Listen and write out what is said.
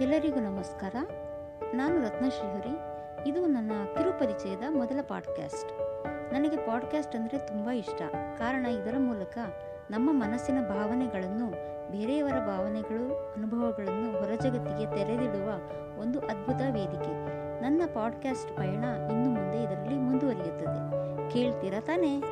ಎಲ್ಲರಿಗೂ ನಮಸ್ಕಾರ. ನಾನು ರತ್ನಶ್ರೀಹರಿ ಇದು ನನ್ನ ಕಿರುಪರಿಚಯದ ಮೊದಲ ಪಾಡ್ಕ್ಯಾಸ್ಟ್. ನನಗೆ ಪಾಡ್ಕ್ಯಾಸ್ಟ್ ಅಂದರೆ ತುಂಬ ಇಷ್ಟ. ಕಾರಣ ಇದರ ಮೂಲಕ ನಮ್ಮ ಮನಸ್ಸಿನ ಭಾವನೆಗಳನ್ನು, ಬೇರೆಯವರ ಭಾವನೆಗಳು, ಅನುಭವಗಳನ್ನು ಹೊರ ಜಗತ್ತಿಗೆ ತೆರೆದಿಡುವ ಒಂದು ಅದ್ಭುತ ವೇದಿಕೆ. ನನ್ನ ಪಾಡ್ಕ್ಯಾಸ್ಟ್ ಪಯಣ ಇನ್ನು ಮುಂದೆ ಇದರಲ್ಲಿ ಮುಂದುವರಿಯುತ್ತದೆ. ಕೇಳ್ತೀರಾ ತಾನೇ?